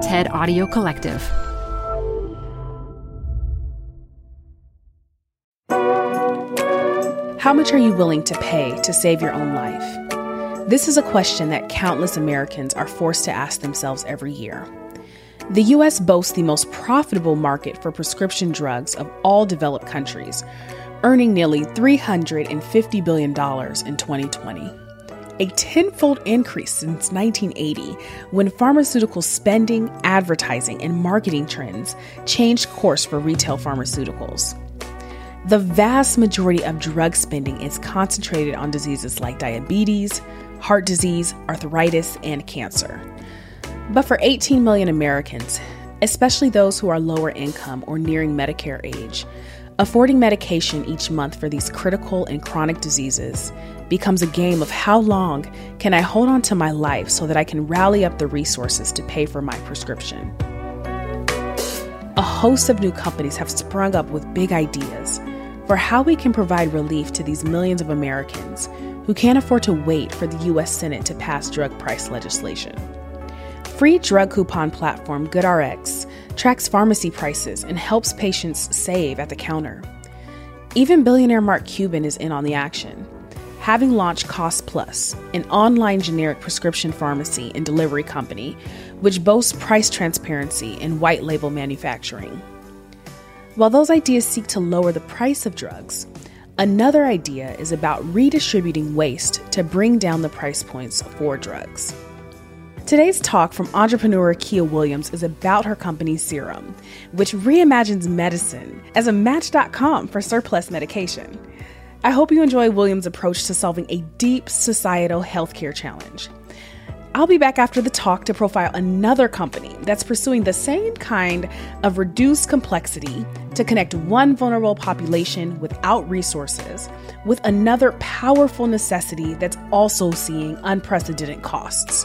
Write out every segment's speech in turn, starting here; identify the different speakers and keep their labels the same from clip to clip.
Speaker 1: TED Audio Collective.
Speaker 2: How much are you willing to pay to save your own life? This is a question that countless Americans are forced to ask themselves every year. The U.S. boasts the most profitable market for prescription drugs of all developed countries, earning nearly $350 billion in 2020. A tenfold increase since 1980, when pharmaceutical spending, advertising, and marketing trends changed course for retail pharmaceuticals. The vast majority of drug spending is concentrated on diseases like diabetes, heart disease, arthritis, and cancer. But for 18 million Americans, especially those who are lower income or nearing Medicare age, affording medication each month for these critical and chronic diseases becomes a game of how long can I hold on to my life so that I can rally up the resources to pay for my prescription. A host of new companies have sprung up with big ideas for how we can provide relief to these millions of Americans who can't afford to wait for the US Senate to pass drug price legislation. Free drug coupon platform GoodRx tracks pharmacy prices and helps patients save at the counter. Even billionaire Mark Cuban is in on the action, having launched Cost Plus, an online generic prescription pharmacy and delivery company which boasts price transparency and white label manufacturing. While those ideas seek to lower the price of drugs, another idea is about redistributing waste to bring down the price points for drugs. Today's talk from entrepreneur Kiah Williams is about her company SIRUM, which reimagines medicine as a match.com for surplus medication. I hope you enjoy Williams' approach to solving a deep societal healthcare challenge. I'll be back after the talk to profile another company that's pursuing the same kind of reduced complexity to connect one vulnerable population without resources with another powerful necessity that's also seeing unprecedented costs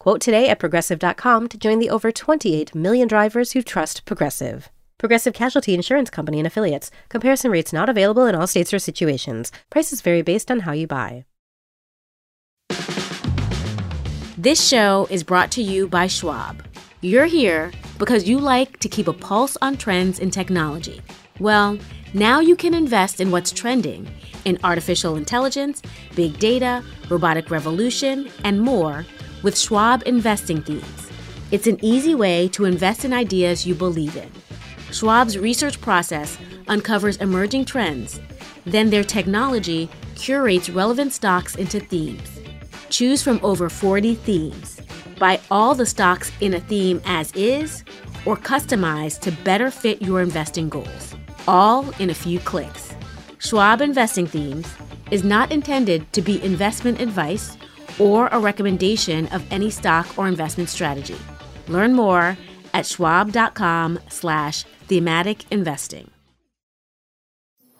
Speaker 3: Quote today at progressive.com to join the over 28 million drivers who trust Progressive. Progressive Casualty Insurance Company and Affiliates. Comparison rates not available in all states or situations. Prices vary based on how you buy.
Speaker 1: This show is brought to you by Schwab. You're here because you like to keep a pulse on trends in technology. Well, now you can invest in what's trending in artificial intelligence, big data, robotic revolution, and more with Schwab Investing Themes. It's an easy way to invest in ideas you believe in. Schwab's research process uncovers emerging trends, then their technology curates relevant stocks into themes. Choose from over 40 themes. Buy all the stocks in a theme as is or customize to better fit your investing goals, all in a few clicks. Schwab Investing Themes is not intended to be investment advice or a recommendation of any stock or investment strategy. Learn more at schwab.com slash thematic investing.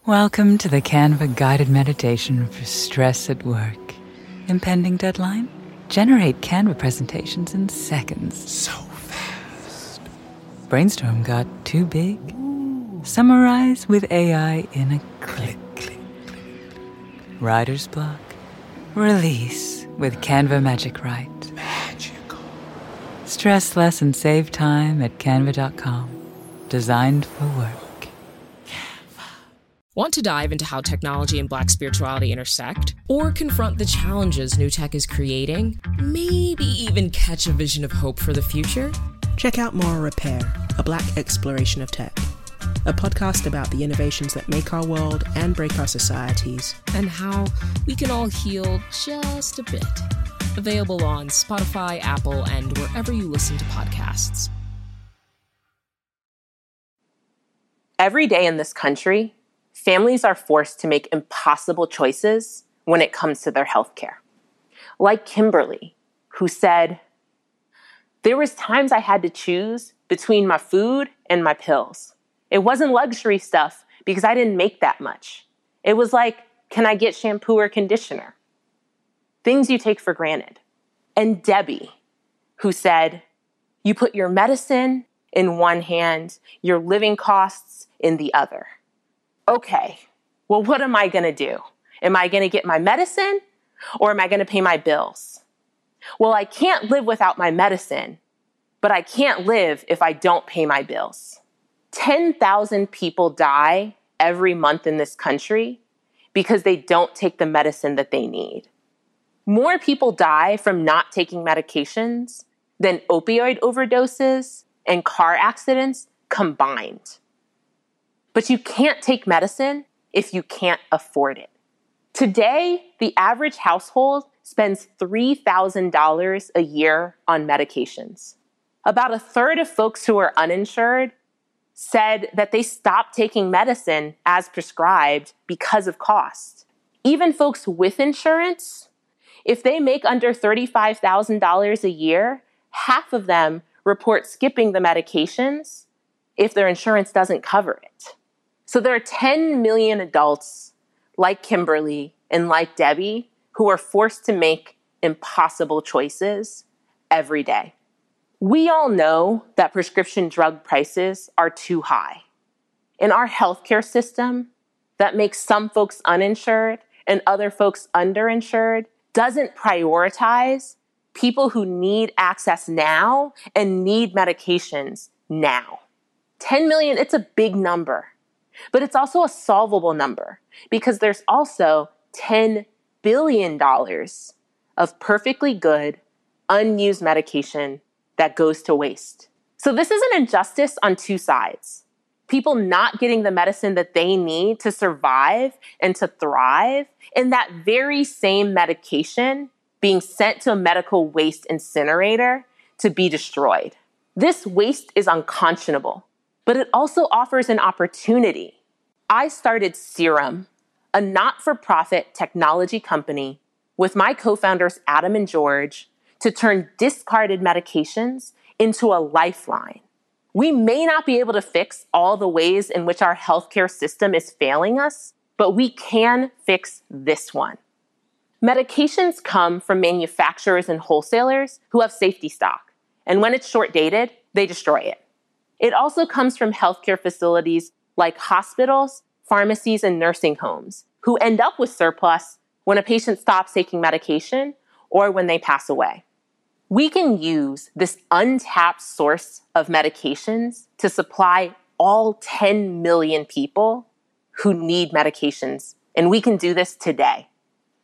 Speaker 4: Welcome to the Canva guided meditation for stress at work. Impending deadline? Generate Canva presentations in seconds.
Speaker 5: So fast.
Speaker 4: Brainstorm got too big? Ooh. Summarize with AI in a click. click, click. Writer's block? Release with Canva Magic Write.
Speaker 5: Magical.
Speaker 4: Stress less and save time at canva.com. Designed for work. Canva.
Speaker 6: Want to dive into how technology and black spirituality intersect? Or confront the challenges new tech is creating? Maybe even catch a vision of hope for the future?
Speaker 7: Check out Moral Repair, a black exploration of tech. A podcast about the innovations that make our world and break our societies.
Speaker 6: And how we can all heal just a bit. Available on Spotify, Apple, and wherever you listen to podcasts.
Speaker 8: Every day in this country, families are forced to make impossible choices when it comes to their health care. Like Kimberly, who said, There was times I had to choose between my food and my pills. It wasn't luxury stuff because I didn't make that much. It was like, can I get shampoo or conditioner? Things you take for granted. And Debbie, who said, you put your medicine in one hand, your living costs in the other. Okay, well, what am I gonna do? Am I gonna get my medicine or am I gonna pay my bills? Well, I can't live without my medicine, but I can't live if I don't pay my bills. 10,000 people die every month in this country because they don't take the medicine that they need. More people die from not taking medications than opioid overdoses and car accidents combined. But you can't take medicine if you can't afford it. Today, the average household spends $3,000 a year on medications. About a third of folks who are uninsured said that they stopped taking medicine as prescribed because of cost. Even folks with insurance, if they make under $35,000 a year, half of them report skipping the medications if their insurance doesn't cover it. So there are 10 million adults like Kimberly and like Debbie who are forced to make impossible choices every day. We all know that prescription drug prices are too high. In our healthcare system, that makes some folks uninsured and other folks underinsured doesn't prioritize people who need access now and need medications now. 10 million, it's a big number, but it's also a solvable number because there's also $10 billion of perfectly good, unused medication that goes to waste. So this is an injustice on two sides. People not getting the medicine that they need to survive and to thrive, and that very same medication being sent to a medical waste incinerator to be destroyed. This waste is unconscionable, but it also offers an opportunity. I started SIRUM, a not for profit technology company, with my co founders Adam and George to turn discarded medications into a lifeline. We may not be able to fix all the ways in which our healthcare system is failing us, but we can fix this one. Medications come from manufacturers and wholesalers who have safety stock, and when it's short dated, they destroy it. It also comes from healthcare facilities like hospitals, pharmacies, and nursing homes who end up with surplus when a patient stops taking medication or when they pass away. We can use this untapped source of medications to supply all 10 million people who need medications, and we can do this today.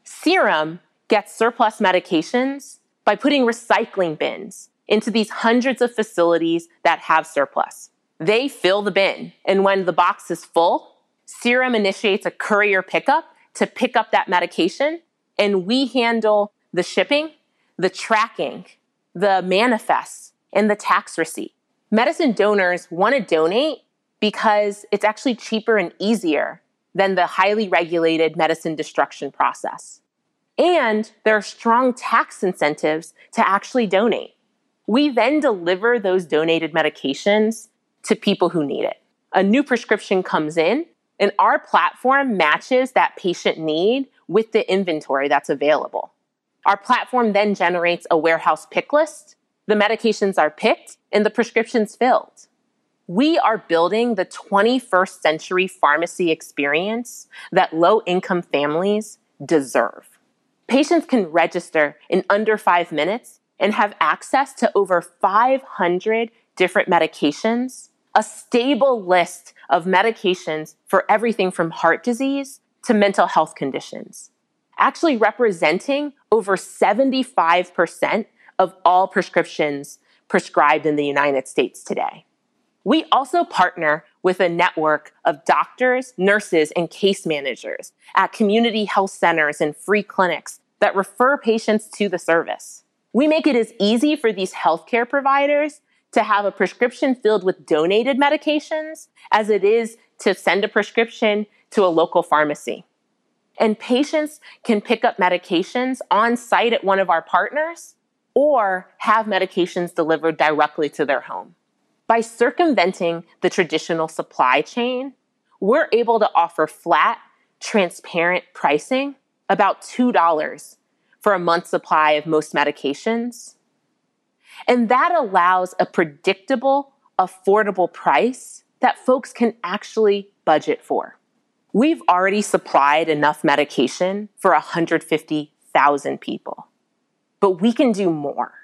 Speaker 8: SIRUM gets surplus medications by putting recycling bins into these hundreds of facilities that have surplus. They fill the bin, and when the box is full, SIRUM initiates a courier pickup to pick up that medication, and we handle the shipping, the tracking, the manifests, and the tax receipt. Medicine donors want to donate because it's actually cheaper and easier than the highly regulated medicine destruction process. And there are strong tax incentives to actually donate. We then deliver those donated medications to people who need it. A new prescription comes in, and our platform matches that patient need with the inventory that's available. Our platform then generates a warehouse pick list. The medications are picked and the prescriptions filled. We are building the 21st century pharmacy experience that low income families deserve. Patients can register in under five minutes and have access to over 500 different medications, a stable list of medications for everything from heart disease to mental health conditions, actually representing over 75% of all prescriptions prescribed in the United States today. We also partner with a network of doctors, nurses, and case managers at community health centers and free clinics that refer patients to the service. We make it as easy for these healthcare providers to have a prescription filled with donated medications as it is to send a prescription to a local pharmacy. And patients can pick up medications on site at one of our partners or have medications delivered directly to their home. By circumventing the traditional supply chain, we're able to offer flat, transparent pricing, about $2 for a month's supply of most medications. And that allows a predictable, affordable price that folks can actually budget for. We've already supplied enough medication for 150,000 people, but we can do more.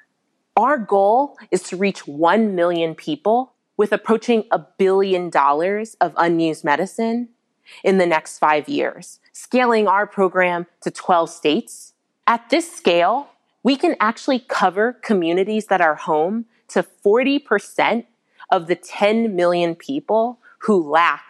Speaker 8: Our goal is to reach 1 million people with approaching a billion dollars of unused medicine in the next five years, scaling our program to 12 states. At this scale, we can actually cover communities that are home to 40% of the 10 million people who lack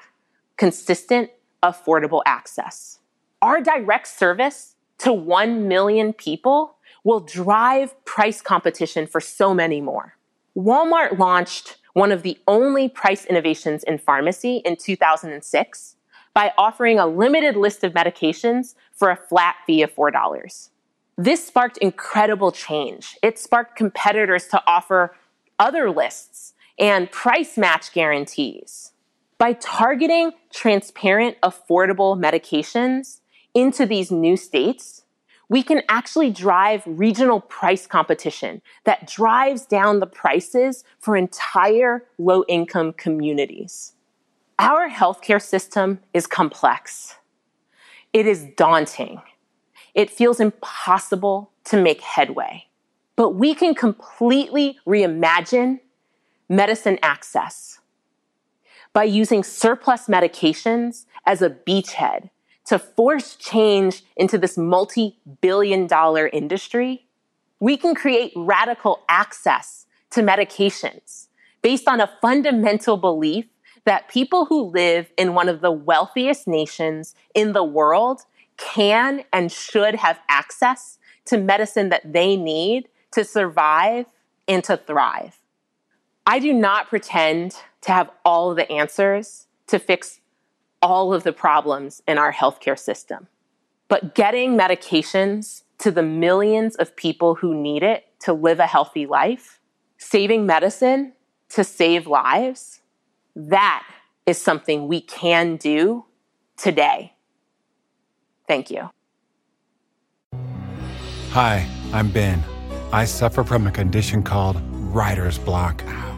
Speaker 8: consistent, affordable access. Our direct service to 1 million people will drive price competition for so many more. Walmart launched one of the only price innovations in pharmacy in 2006 by offering a limited list of medications for a flat fee of $4. This sparked incredible change. It sparked competitors to offer other lists and price match guarantees. By targeting transparent, affordable medications into these new states, we can actually drive regional price competition that drives down the prices for entire low income communities. Our healthcare system is complex. It is daunting. It feels impossible to make headway. But we can completely reimagine medicine access by using surplus medications as a beachhead to force change into this multi billion dollar industry, we can create radical access to medications based on a fundamental belief that people who live in one of the wealthiest nations in the world can and should have access to medicine that they need to survive and to thrive. I do not pretend to have all the answers to fix all of the problems in our healthcare system. But getting medications to the millions of people who need it to live a healthy life, saving medicine to save lives, that is something we can do today. Thank you.
Speaker 5: Hi, I'm Ben. I suffer from a condition called writer's block.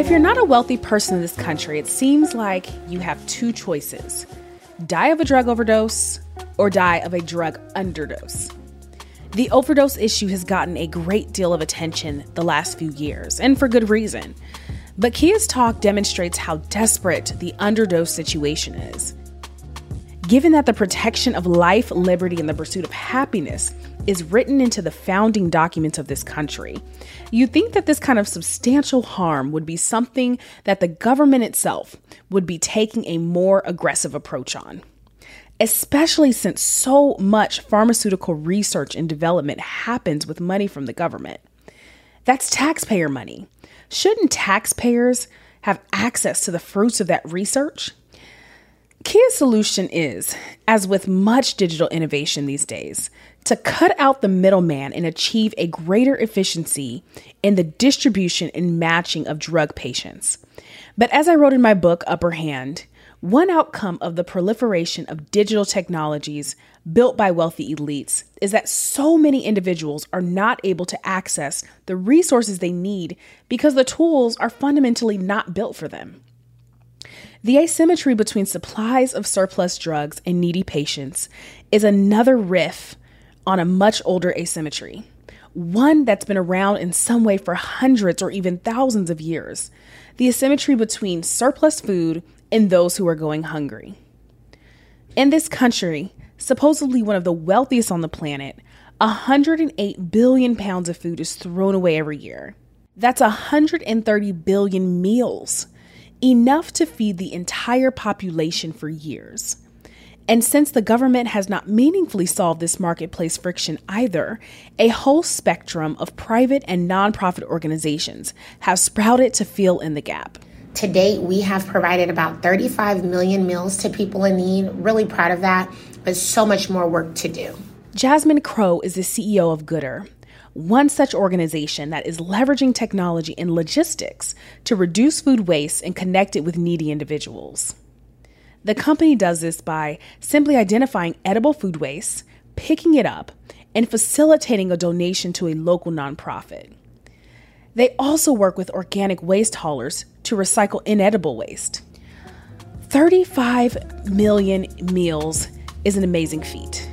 Speaker 2: If you're not a wealthy person in this country, it seems like you have two choices die of a drug overdose or die of a drug underdose. The overdose issue has gotten a great deal of attention the last few years, and for good reason. But Kiah's talk demonstrates how desperate the underdose situation is. Given that the protection of life, liberty, and the pursuit of happiness is written into the founding documents of this country, you'd think that this kind of substantial harm would be something that the government itself would be taking a more aggressive approach on. Especially since so much pharmaceutical research and development happens with money from the government. That's taxpayer money. Shouldn't taxpayers have access to the fruits of that research? Kiah's solution is, as with much digital innovation these days, to cut out the middleman and achieve a greater efficiency in the distribution and matching of drug patients. But as I wrote in my book, Upper Hand, One outcome of the proliferation of digital technologies built by wealthy elites is that so many individuals are not able to access the resources they need because the tools are fundamentally not built for them. The asymmetry between supplies of surplus drugs and needy patients is another riff on a much older asymmetry, one that's been around in some way for hundreds or even thousands of years the asymmetry between surplus food and those who are going hungry. In this country, supposedly one of the wealthiest on the planet, 108 billion pounds of food is thrown away every year. That's 130 billion meals, enough to feed the entire population for years. And since the government has not meaningfully solved this marketplace friction either, a whole spectrum of private and nonprofit organizations have sprouted to fill in the gap.
Speaker 9: To date, we have provided about 35 million meals to people in need. Really proud of that, but so much more work to do.
Speaker 2: Jasmine Crowe is the CEO of Goodr, one such organization that is leveraging technology and logistics to reduce food waste and connect it with needy individuals. The company does this by simply identifying edible food waste, picking it up, and facilitating a donation to a local nonprofit. They also work with organic waste haulers to recycle inedible waste. 35 million meals is an amazing feat.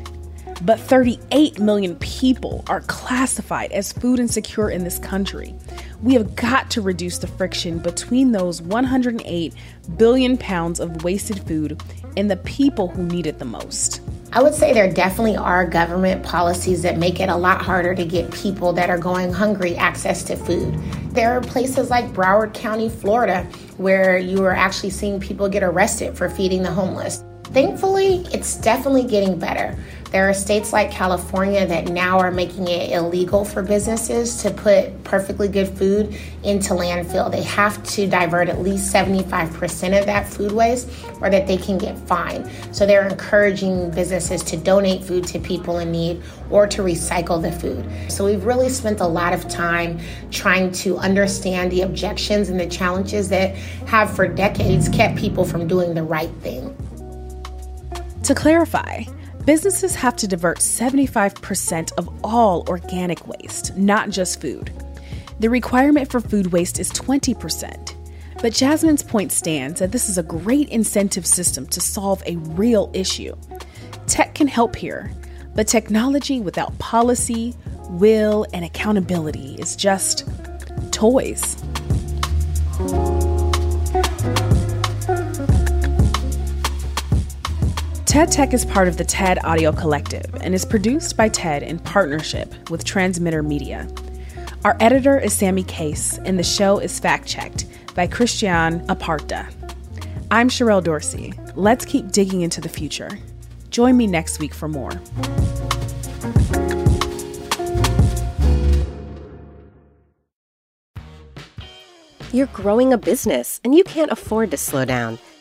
Speaker 2: But 38 million people are classified as food insecure in this country. We have got to reduce the friction between those 108 billion pounds of wasted food and the people who need it the most.
Speaker 9: I would say there definitely are government policies that make it a lot harder to get people that are going hungry access to food. There are places like Broward County, Florida, where you are actually seeing people get arrested for feeding the homeless. Thankfully, it's definitely getting better. There are states like California that now are making it illegal for businesses to put perfectly good food into landfill. They have to divert at least 75% of that food waste or that they can get fined. So they're encouraging businesses to donate food to people in need or to recycle the food. So we've really spent a lot of time trying to understand the objections and the challenges that have for decades kept people from doing the right thing.
Speaker 2: To clarify, businesses have to divert 75% of all organic waste, not just food. The requirement for food waste is 20%. But Jasmine's point stands that this is a great incentive system to solve a real issue. Tech can help here, but technology without policy, will, and accountability is just toys. TED Tech is part of the TED Audio Collective and is produced by TED in partnership with Transmitter Media. Our editor is Sammy Case, and the show is fact checked by Christian Aparta. I'm Sherrell Dorsey. Let's keep digging into the future. Join me next week for more.
Speaker 3: You're growing a business and you can't afford to slow down.